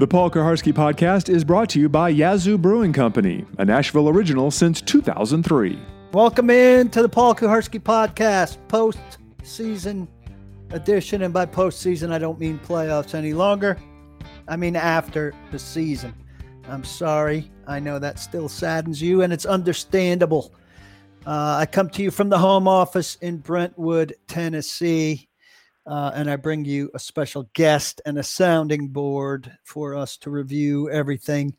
The Paul Kuharsky podcast is brought to you by Yazoo Brewing Company, a Nashville original since 2003. Welcome in to the Paul Kuharsky podcast, post season edition. And by post season, I don't mean playoffs any longer. I mean after the season. I'm sorry. I know that still saddens you, and it's understandable. Uh, I come to you from the home office in Brentwood, Tennessee. Uh, and I bring you a special guest and a sounding board for us to review everything,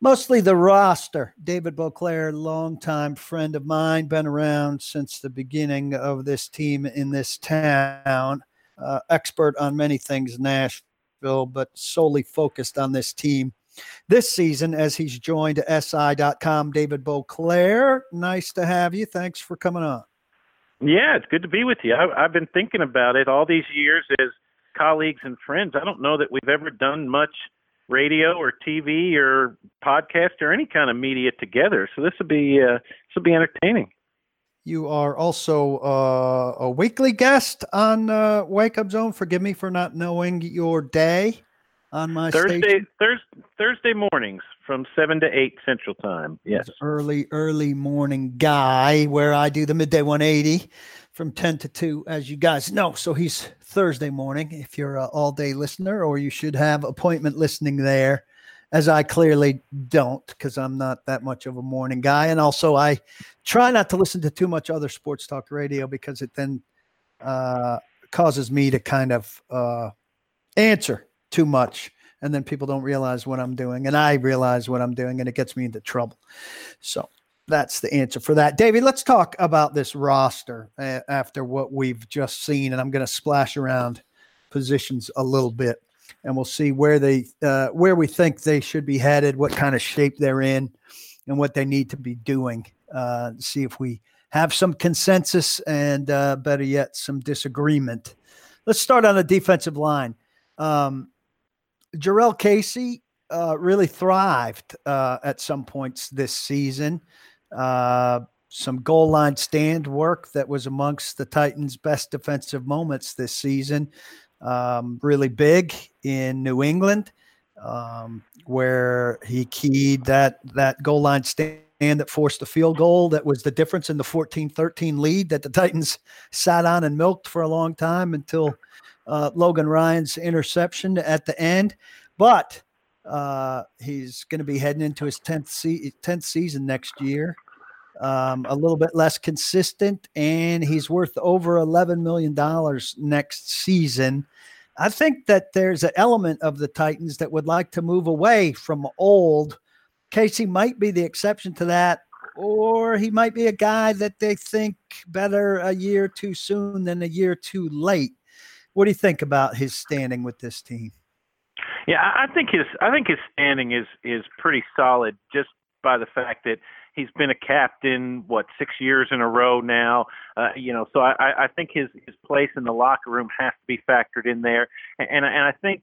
mostly the roster. David Boclair, longtime friend of mine, been around since the beginning of this team in this town, uh, expert on many things Nashville, but solely focused on this team this season as he's joined SI.com. David Boclair, nice to have you. Thanks for coming on. Yeah, it's good to be with you. I, I've been thinking about it all these years as colleagues and friends. I don't know that we've ever done much radio or TV or podcast or any kind of media together. So this will be uh, this will be entertaining. You are also uh, a weekly guest on uh, Wake Up Zone. Forgive me for not knowing your day on my Thursday station. Thursday Thursday mornings from seven to eight Central Time. Yes, early early morning guy where I do the midday 180 from 10 to 2 as you guys know so he's thursday morning if you're an all day listener or you should have appointment listening there as i clearly don't because i'm not that much of a morning guy and also i try not to listen to too much other sports talk radio because it then uh, causes me to kind of uh, answer too much and then people don't realize what i'm doing and i realize what i'm doing and it gets me into trouble so that's the answer for that. David, let's talk about this roster uh, after what we've just seen, and I'm going to splash around positions a little bit, and we'll see where they uh, where we think they should be headed, what kind of shape they're in, and what they need to be doing. Uh, see if we have some consensus and uh, better yet, some disagreement. Let's start on the defensive line. Um, Jurrell Casey uh, really thrived uh, at some points this season. Uh, some goal line stand work that was amongst the Titans' best defensive moments this season. Um, really big in New England, um, where he keyed that that goal line stand that forced the field goal that was the difference in the 14-13 lead that the Titans sat on and milked for a long time until uh, Logan Ryan's interception at the end. But uh, he's going to be heading into his 10th, se- 10th season next year. Um, a little bit less consistent, and he's worth over $11 million next season. I think that there's an element of the Titans that would like to move away from old. Casey might be the exception to that, or he might be a guy that they think better a year too soon than a year too late. What do you think about his standing with this team? Yeah, I think his I think his standing is is pretty solid just by the fact that he's been a captain what six years in a row now. Uh, you know, so I, I think his his place in the locker room has to be factored in there, and and I think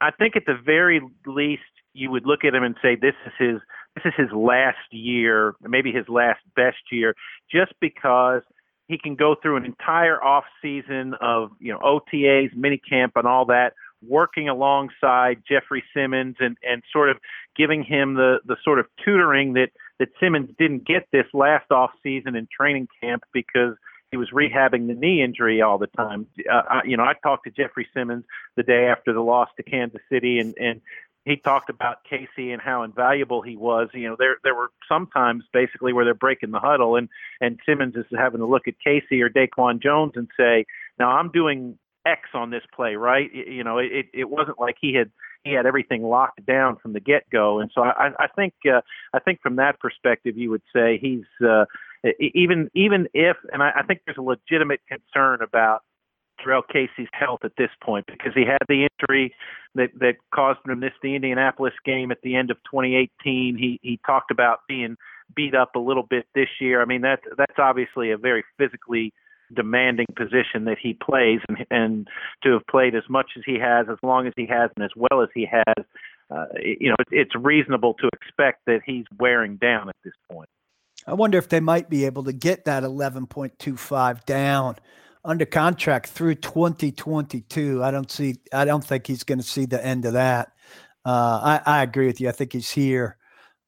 I think at the very least you would look at him and say this is his this is his last year, maybe his last best year, just because he can go through an entire off season of you know OTAs, minicamp, and all that working alongside Jeffrey Simmons and, and sort of giving him the, the sort of tutoring that, that Simmons didn't get this last off season in training camp because he was rehabbing the knee injury all the time. Uh, I, you know, I talked to Jeffrey Simmons the day after the loss to Kansas City, and and he talked about Casey and how invaluable he was. You know, there there were sometimes basically where they're breaking the huddle, and and Simmons is having to look at Casey or Daquan Jones and say, "Now I'm doing X on this play, right? You know, it it wasn't like he had he had everything locked down from the get go, and so I I think uh, I think from that perspective, you would say he's uh, even even if, and I, I think there's a legitimate concern about Jurrell Casey's health at this point because he had the injury that that caused him to miss the Indianapolis game at the end of 2018. He he talked about being beat up a little bit this year. I mean that that's obviously a very physically demanding position that he plays, and, and to have played as much as he has, as long as he has, and as well as he has, uh, you know, it, it's reasonable to expect that he's wearing down at this point. I wonder if they might be able to get that 11.25 down under contract through 2022. I don't see. I don't think he's going to see the end of that. Uh, I, I agree with you. I think he's here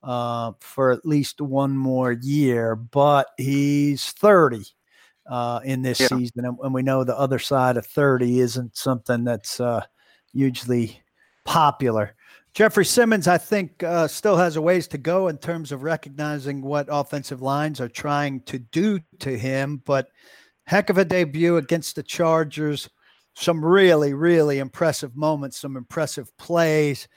uh, for at least one more year, but he's 30 uh, in this yeah. season. And, and, we know the other side of 30 isn't something that's uh, hugely popular. Jeffrey Simmons, I think, uh, still has a ways to go in terms of recognizing what offensive lines are trying to do to him. But heck of a debut against the Chargers. Some really, really impressive moments, some impressive plays,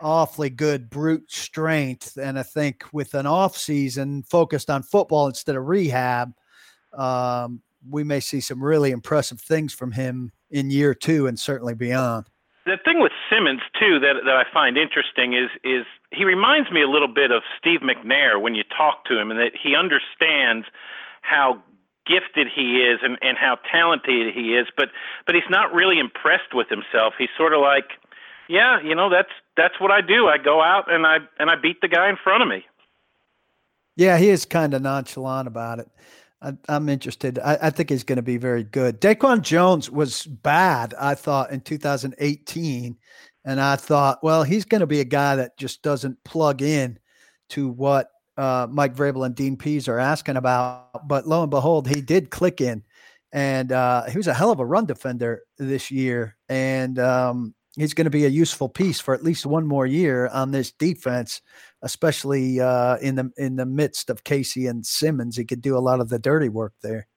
awfully good brute strength. And I think with an offseason focused on football instead of rehab, um, we may see some really impressive things from him in year two and certainly beyond the thing with Simmons too that that I find interesting is is he reminds me a little bit of Steve McNair when you talk to him, and that he understands how gifted he is and and how talented he is, but but he's not really impressed with himself. He's sort of like, yeah, you know, that's that's what I do. I go out and I and I beat the guy in front of me. Yeah, he is kind of nonchalant about it. I, am interested. I, I, think he's going to be very good. Daquan Jones was bad, I thought, in 2018. And I thought, well, he's going to be a guy that just doesn't plug in to what uh, Mike Vrabel and Dean Pees are asking about. But lo and behold, he did click in. And uh, he was a hell of a run defender this year. And um, he's going to be a useful piece for at least one more year on this defense especially uh, in the in the midst of Casey and Simmons. He could do a lot of the dirty work there.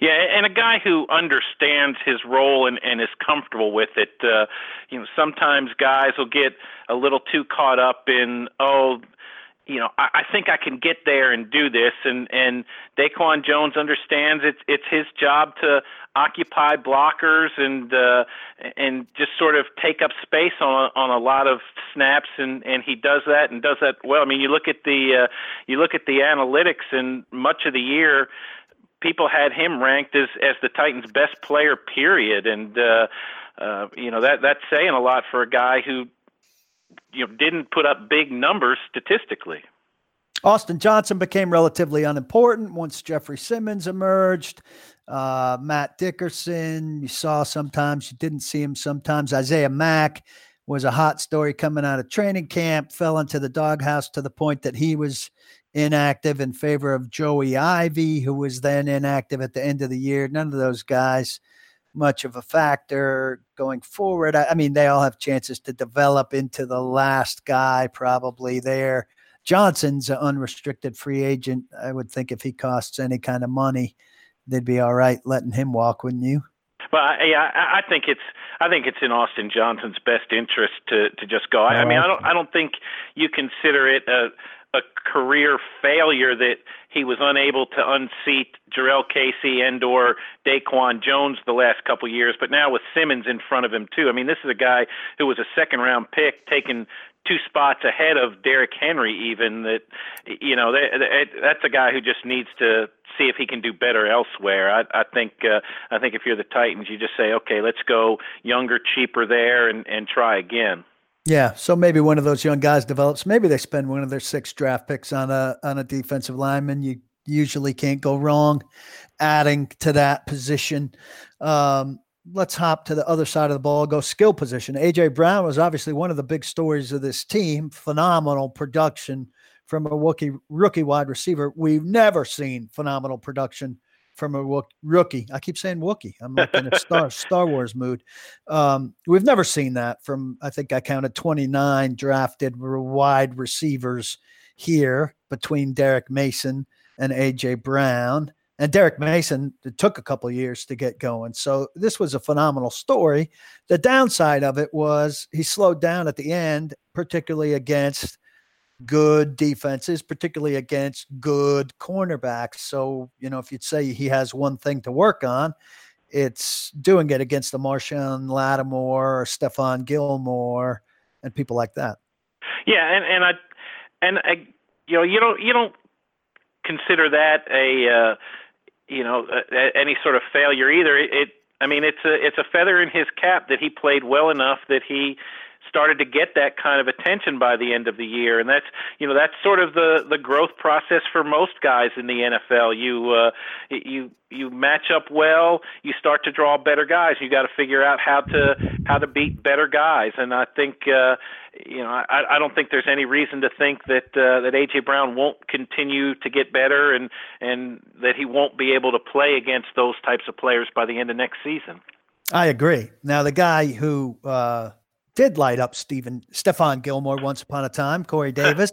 Yeah, and a guy who understands his role and, and is comfortable with it. Uh, you know, sometimes guys will get a little too caught up in oh you know, I, I think I can get there and do this. And and Daquan Jones understands it's it's his job to occupy blockers and uh, and just sort of take up space on on a lot of snaps, and and he does that and does that well. I mean, you look at the uh, you look at the analytics, and much of the year. People had him ranked as as the Titans' best player, period, and uh, uh, you know that that's saying a lot for a guy who you know didn't put up big numbers statistically. Austin Johnson became relatively unimportant once Jeffrey Simmons emerged. Uh, Matt Dickerson, you saw sometimes, you didn't see him sometimes. Isaiah Mack was a hot story coming out of training camp, fell into the doghouse to the point that he was inactive in favor of Joey Ivie, who was then inactive at the end of the year. None of those guys much of a factor going forward. I, I, mean, they all have chances to develop into the last guy probably there. Johnson's an unrestricted free agent. I would think if he costs any kind of money, they'd be all right letting him walk, wouldn't you? Well, uh, yeah, I think it's I think it's in Austin Johnson's best interest to to just go. I, I mean, I don't I don't think you consider it a a career failure that he was unable to unseat Jurrell Casey and or Daquan Jones the last couple years, but now with Simmons in front of him too. I mean, this is a guy who was a second round pick taken two spots ahead of Derrick Henry even that you know that, that's a guy who just needs to see if he can do better elsewhere. I, I think uh, I think if you're the Titans, you just say, okay, let's go younger, cheaper there, and and try again. Yeah, so maybe one of those young guys develops. Maybe they spend one of their six draft picks on a on a defensive lineman. You usually can't go wrong adding to that position. Um, let's hop to the other side of the ball. Go skill position. AJ Brown was obviously one of the big stories of this team. Phenomenal production from a rookie rookie wide receiver. We've never seen phenomenal production from a rookie. I keep saying Wookie. I'm like in a Star Star Wars mood. Um, we've never seen that from. I think I counted 29 drafted wide receivers here between Derrick Mason and AJ Brown. And Derrick Mason, it took a couple years to get going. So this was a phenomenal story. The downside of it was he slowed down at the end, particularly against good defenses, particularly against good cornerbacks. So, you know, if you'd say he has one thing to work on, it's doing it against the Marshon Lattimore or Stephon Gilmore and people like that. Yeah, and and I and I, you know, you don't you don't consider that a uh, you know a, any sort of failure either. It, it I mean, it's a it's a feather in his cap that he played well enough that he started to get that kind of attention by the end of the year, and that's you know that's sort of the the growth process for most guys in the NFL. You uh, you you match up well, you start to draw better guys. You got to figure out how to how to beat better guys, and I think uh, you know I, I don't think there's any reason to think that uh, that AJ Brown won't continue to get better and and that he won't be able to play against those types of players by the end of next season. I agree. Now the guy who uh, did light up Stephen Stephon Gilmore once upon a time, Corey Davis.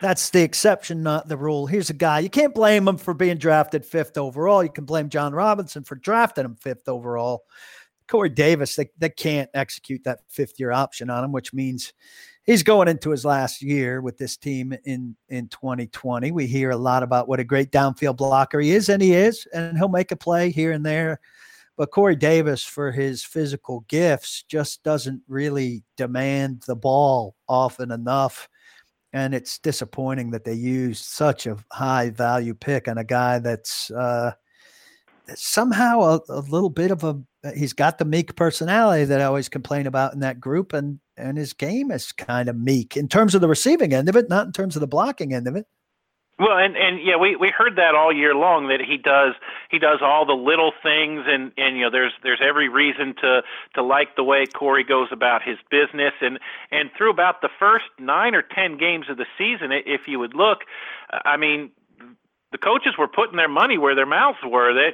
That's the exception, not the rule. Here's a guy you can't blame him for being drafted fifth overall. You can blame Jon Robinson for drafting him fifth overall. Corey Davis, they, they can't execute that fifth year option on him, which means he's going into his last year with this team in in 2020. We hear a lot about what a great downfield blocker he is, and he is, and he'll make a play here and there but Corey Davis, for his physical gifts, just doesn't really demand the ball often enough. And it's disappointing that they used such a high value pick on a guy that's uh, somehow a, a, little bit of a he's got the meek personality that I always complain about in that group, and and his game is kind of meek in terms of the receiving end of it, not in terms of the blocking end of it. Well, and and yeah, we we heard that all year long that he does he does all the little things, and and you know there's there's every reason to to like the way Corey goes about his business, and and through about the first nine or ten games of the season, if you would look, I mean the coaches were putting their money where their mouths were that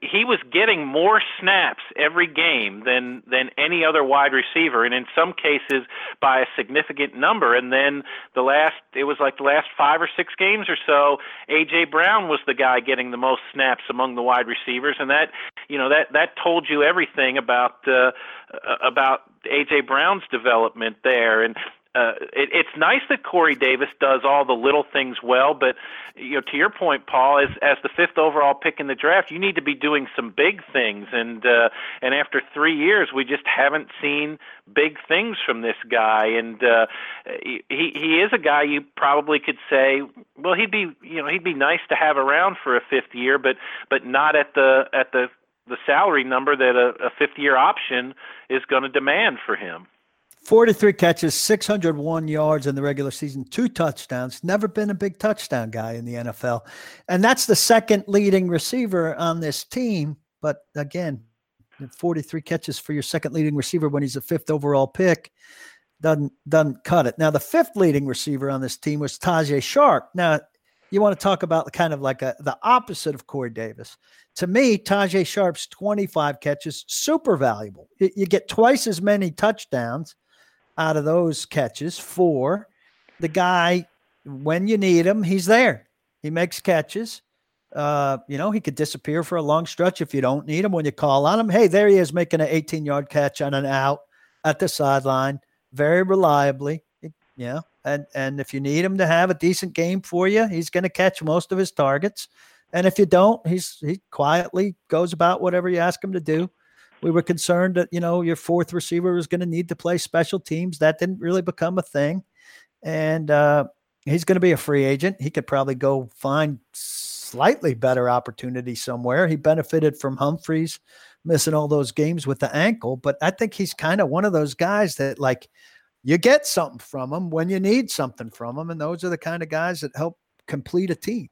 he was getting more snaps every game than than any other wide receiver and in some cases by a significant number. And then the last it was like the last 5 or 6 games or so AJ Brown was the guy getting the most snaps among the wide receivers and that you know that that told you everything about uh, about AJ Brown's development there. And uh, it, it's nice that Corey Davis does all the little things well, but you know, to your point, Paul, as as the fifth overall pick in the draft, you need to be doing some big things, and uh, and after three years, we just haven't seen big things from this guy, and uh, he he is a guy you probably could say, well, he'd be you know he'd be nice to have around for a fifth year, but but not at the at the the salary number that a, a fifth year option is going to demand for him. 43 catches, 601 yards in the regular season, two touchdowns. Never been a big touchdown guy in the NFL. And that's the second leading receiver on this team. But again, 43 catches for your second leading receiver when he's a fifth overall pick doesn't doesn't cut it. Now the fifth leading receiver on this team was Tajaé Sharpe. Now you want to talk about kind of like a, the opposite of Corey Davis. To me, Tajaé Sharpe's 25 catches super valuable. You get twice as many touchdowns out of those catches. Four, the guy, when you need him, he's there. He makes catches. Uh, you know, he could disappear for a long stretch if you don't need him. When you call on him, hey, there he is making an 18 yard catch on an out at the sideline very reliably. Yeah. And, and if you need him to have a decent game for you, he's going to catch most of his targets. And if you don't, he's he quietly goes about whatever you ask him to do. We were concerned that, you know, your fourth receiver was going to need to play special teams. That didn't really become a thing. And uh, he's going to be a free agent. He could probably go find slightly better opportunity somewhere. He benefited from Humphries missing all those games with the ankle, but I think he's kind of one of those guys that like you get something from him when you need something from him, and those are the kind of guys that help complete a team.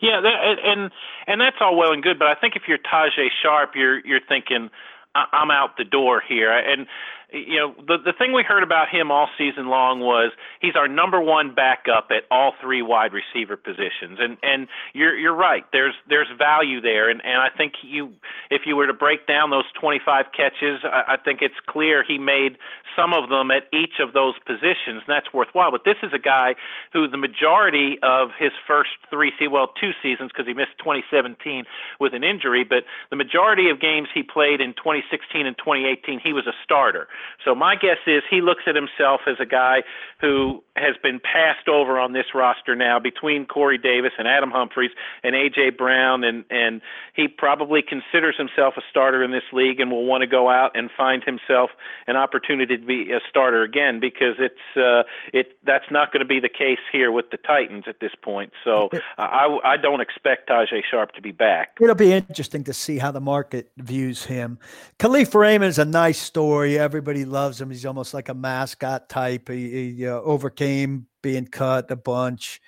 Yeah, and and that's all well and good, but I think if you're Tajaé Sharpe, you're you're thinking I'm out the door here. And you know, the the thing we heard about him all season long was he's our number one backup at all three wide receiver positions. And and you're you're right. There's there's value there. And and I think you if you were to break down those 25 catches, I, I think it's clear he made some of them at each of those positions, and that's worthwhile. But this is a guy who the majority of his first three, well, two seasons because he missed 2017 with an injury, but the majority of games he played in 2016 and 2018, he was a starter. So my guess is he looks at himself as a guy who has been passed over on this roster now between Corey Davis and Adam Humphries and AJ Brown, and and he probably considers himself a starter in this league and will want to go out and find himself an opportunity to be a starter again because it's uh, it that's not going to be the case here with the Titans at this point. So I I don't expect Tajaé Sharpe to be back. It'll be interesting to see how the market views him. Kalif Raymond is a nice story. Everybody loves him. He's almost like a mascot type. He, he uh, overcame being cut a bunch.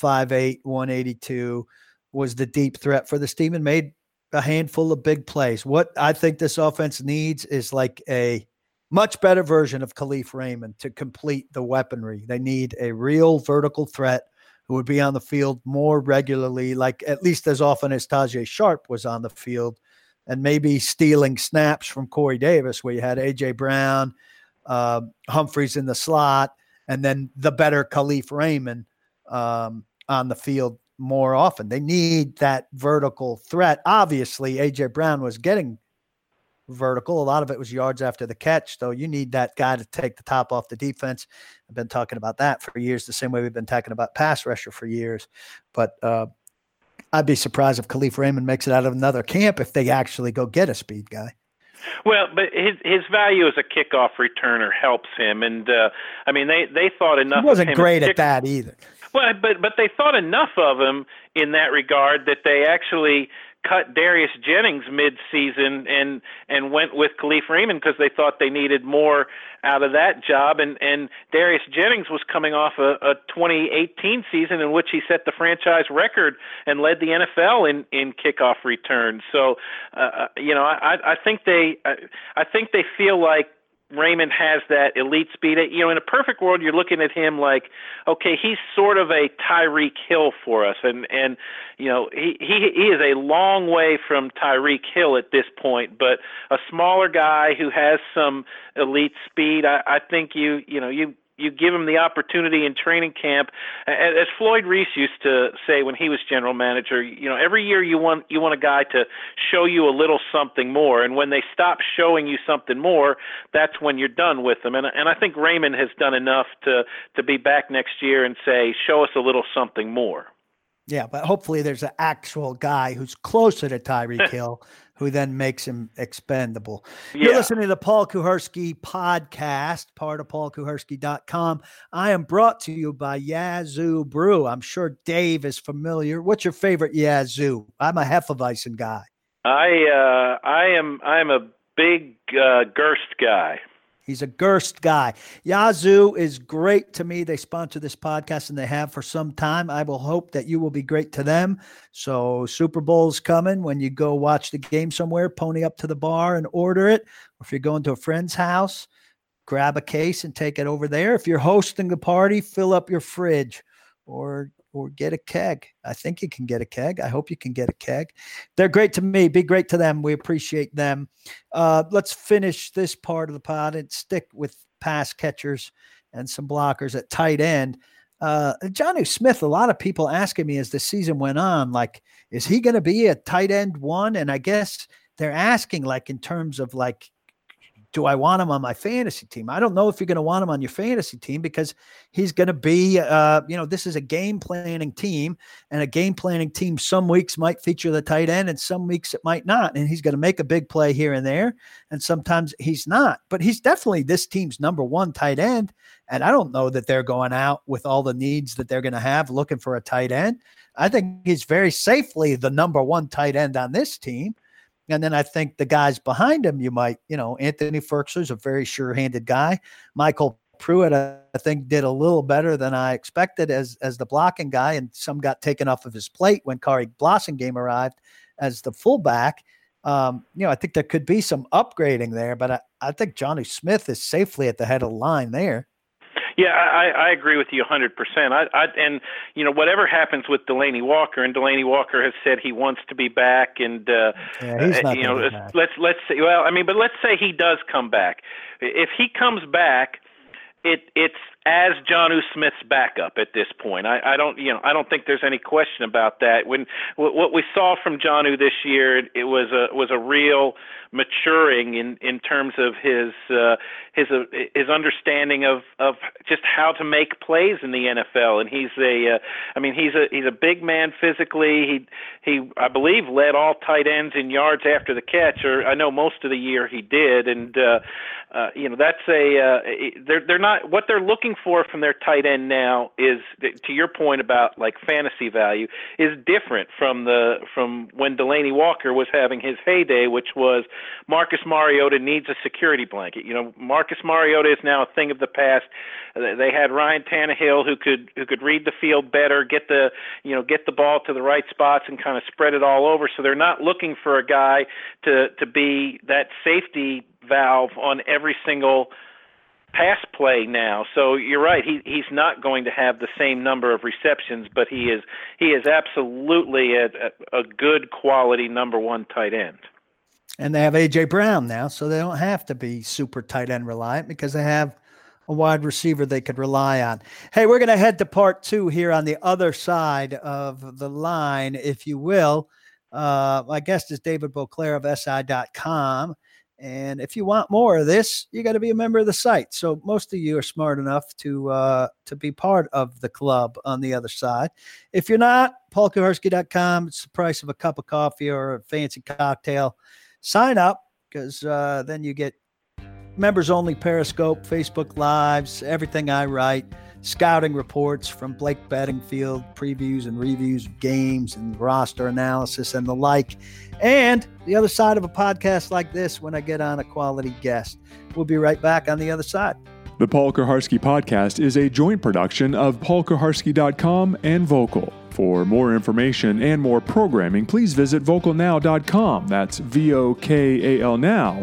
5'8, 182 was the deep threat for the team and made a handful of big plays. What I think this offense needs is like a much better version of Kalif Raymond to complete the weaponry. They need a real vertical threat who would be on the field more regularly, like at least as often as Tajaé Sharpe was on the field, and maybe stealing snaps from Corey Davis, where you had AJ Brown, uh, Humphries in the slot, and then the better Kalif Raymond um, on the field more often. They need that vertical threat. Obviously, AJ Brown was getting vertical. A lot of it was yards after the catch, though. You need that guy to take the top off the defense. I've been talking about that for years, the same way we've been talking about pass rusher for years. But uh, I'd be surprised if Kalif Raymond makes it out of another camp if they actually go get a speed guy. Well, but his his value as a kickoff returner helps him, and uh, I mean they they thought enough. He wasn't great at that either. Well, but but they thought enough of him in that regard that they actually cut Darius Jennings mid-season and and went with Kalif Raymond because they thought they needed more out of that job. And and Darius Jennings was coming off a, a 2018 season in which he set the franchise record and led the NFL in in kickoff returns. So uh, uh, you know I I think they I, I think they feel like Raymond has that elite speed. You know, in a perfect world, you're looking at him like, okay, he's sort of a Tyreek Hill for us, and and you know, he he he is a long way from Tyreek Hill at this point, but a smaller guy who has some elite speed. I, I think you you know you you give him the opportunity in training camp. As Floyd Reese used to say when he was general manager, you know, every year you want you want a guy to show you a little something more, and when they stop showing you something more, that's when you're done with them. And and I think Raymond has done enough to to be back next year and say, show us a little something more. Yeah, but hopefully there's an actual guy who's closer to Tyreek Hill who then makes him expendable. Yeah. You're listening to the Paul Kuharsky podcast, part of paulkuharsky.com. I am brought to you by Yazoo Brew. I'm sure Dave is familiar. What's your favorite Yazoo? I'm a Hefeweizen guy. I uh, I am I am a big uh, Gerst guy. He's a Gerst guy. Yazoo is great to me. They sponsor this podcast and they have for some time. I will hope that you will be great to them. So, Super Bowl's coming. When you go watch the game somewhere, pony up to the bar and order it. Or if you're going to a friend's house, grab a case and take it over there. If you're hosting a party, fill up your fridge or or get a keg. I think you can get a keg. I hope you can get a keg. They're great to me. Be great to them. We appreciate them. Uh, let's finish this part of the pod and stick with pass catchers and some blockers at tight end. Uh, Jonnu Smith, a lot of people asking me as the season went on, like, is he going to be a tight end one? And I guess they're asking, like, in terms of like do I want him on my fantasy team? I don't know if you're going to want him on your fantasy team because he's going to be, uh, you know, this is a game planning team, and a game planning team some weeks might feature the tight end, and some weeks it might not. And he's going to make a big play here and there, and sometimes he's not. But he's definitely this team's number one tight end. And I don't know that they're going out with all the needs that they're going to have looking for a tight end. I think he's very safely the number one tight end on this team. And then I think the guys behind him, you might, you know, Anthony is a very sure-handed guy. MyCole Pruitt, I think, did a little better than I expected as as the blocking guy, and some got taken off of his plate when Khari Blasingame arrived as the fullback. Um, you know, I think there could be some upgrading there, but I, I think Jonnu Smith is safely at the head of the line there. Yeah, I, I agree with you 100%. I, I and you know whatever happens with Delanie Walker, and Delanie Walker has said he wants to be back, and uh, yeah, he's not you know let's let's say well, I mean, but let's say he does come back. If he comes back, it it's as Jonnu Smith's backup at this point. I, I don't, you know, I don't think there's any question about that. When what we saw from Jonnu this year, it was a was a real maturing in in terms of his uh, his uh, his understanding of of just how to make plays in the NFL. And he's a, uh, I mean, he's a he's a big man physically. He he I believe led all tight ends in yards after the catch, or I know most of the year he did. And uh, uh, you know that's a uh, they're they're not what they're looking for from their tight end now is to your point about like fantasy value is different from the from when Delanie Walker was having his heyday, which was Marcus Mariota needs a security blanket. You know, Marcus Mariota is now a thing of the past. They had Ryan Tannehill who could who could read the field better, get the you know get the ball to the right spots and kind of spread it all over. So they're not looking for a guy to to be that safety valve on every single pass play now. So you're right. He he's not going to have the same number of receptions, but he is he is absolutely a, a, good quality number one tight end. And they have AJ Brown now, so they don't have to be super tight end reliant because they have a wide receiver they could rely on. Hey, we're going to head to part two here on the other side of the line, if you will. Uh, my guest is David Boclair of SI.com. And if you want more of this, you got to be a member of the site. So most of you are smart enough to uh, to be part of the club on the other side. If you're not, paulkuharsky.com. It's the price of a cup of coffee or a fancy cocktail. Sign up because uh, then you get members only Periscope, Facebook Lives, everything I write, scouting reports from Blake Beddingfield, previews and reviews of games and roster analysis and the like. And the other side of a podcast like this when I get on a quality guest. We'll be right back on the other side. The Paul Kuharsky podcast is a joint production of paulkuharsky.com and Vocal. For more information and more programming, please visit vocalnow.com. That's V O K A L now.com.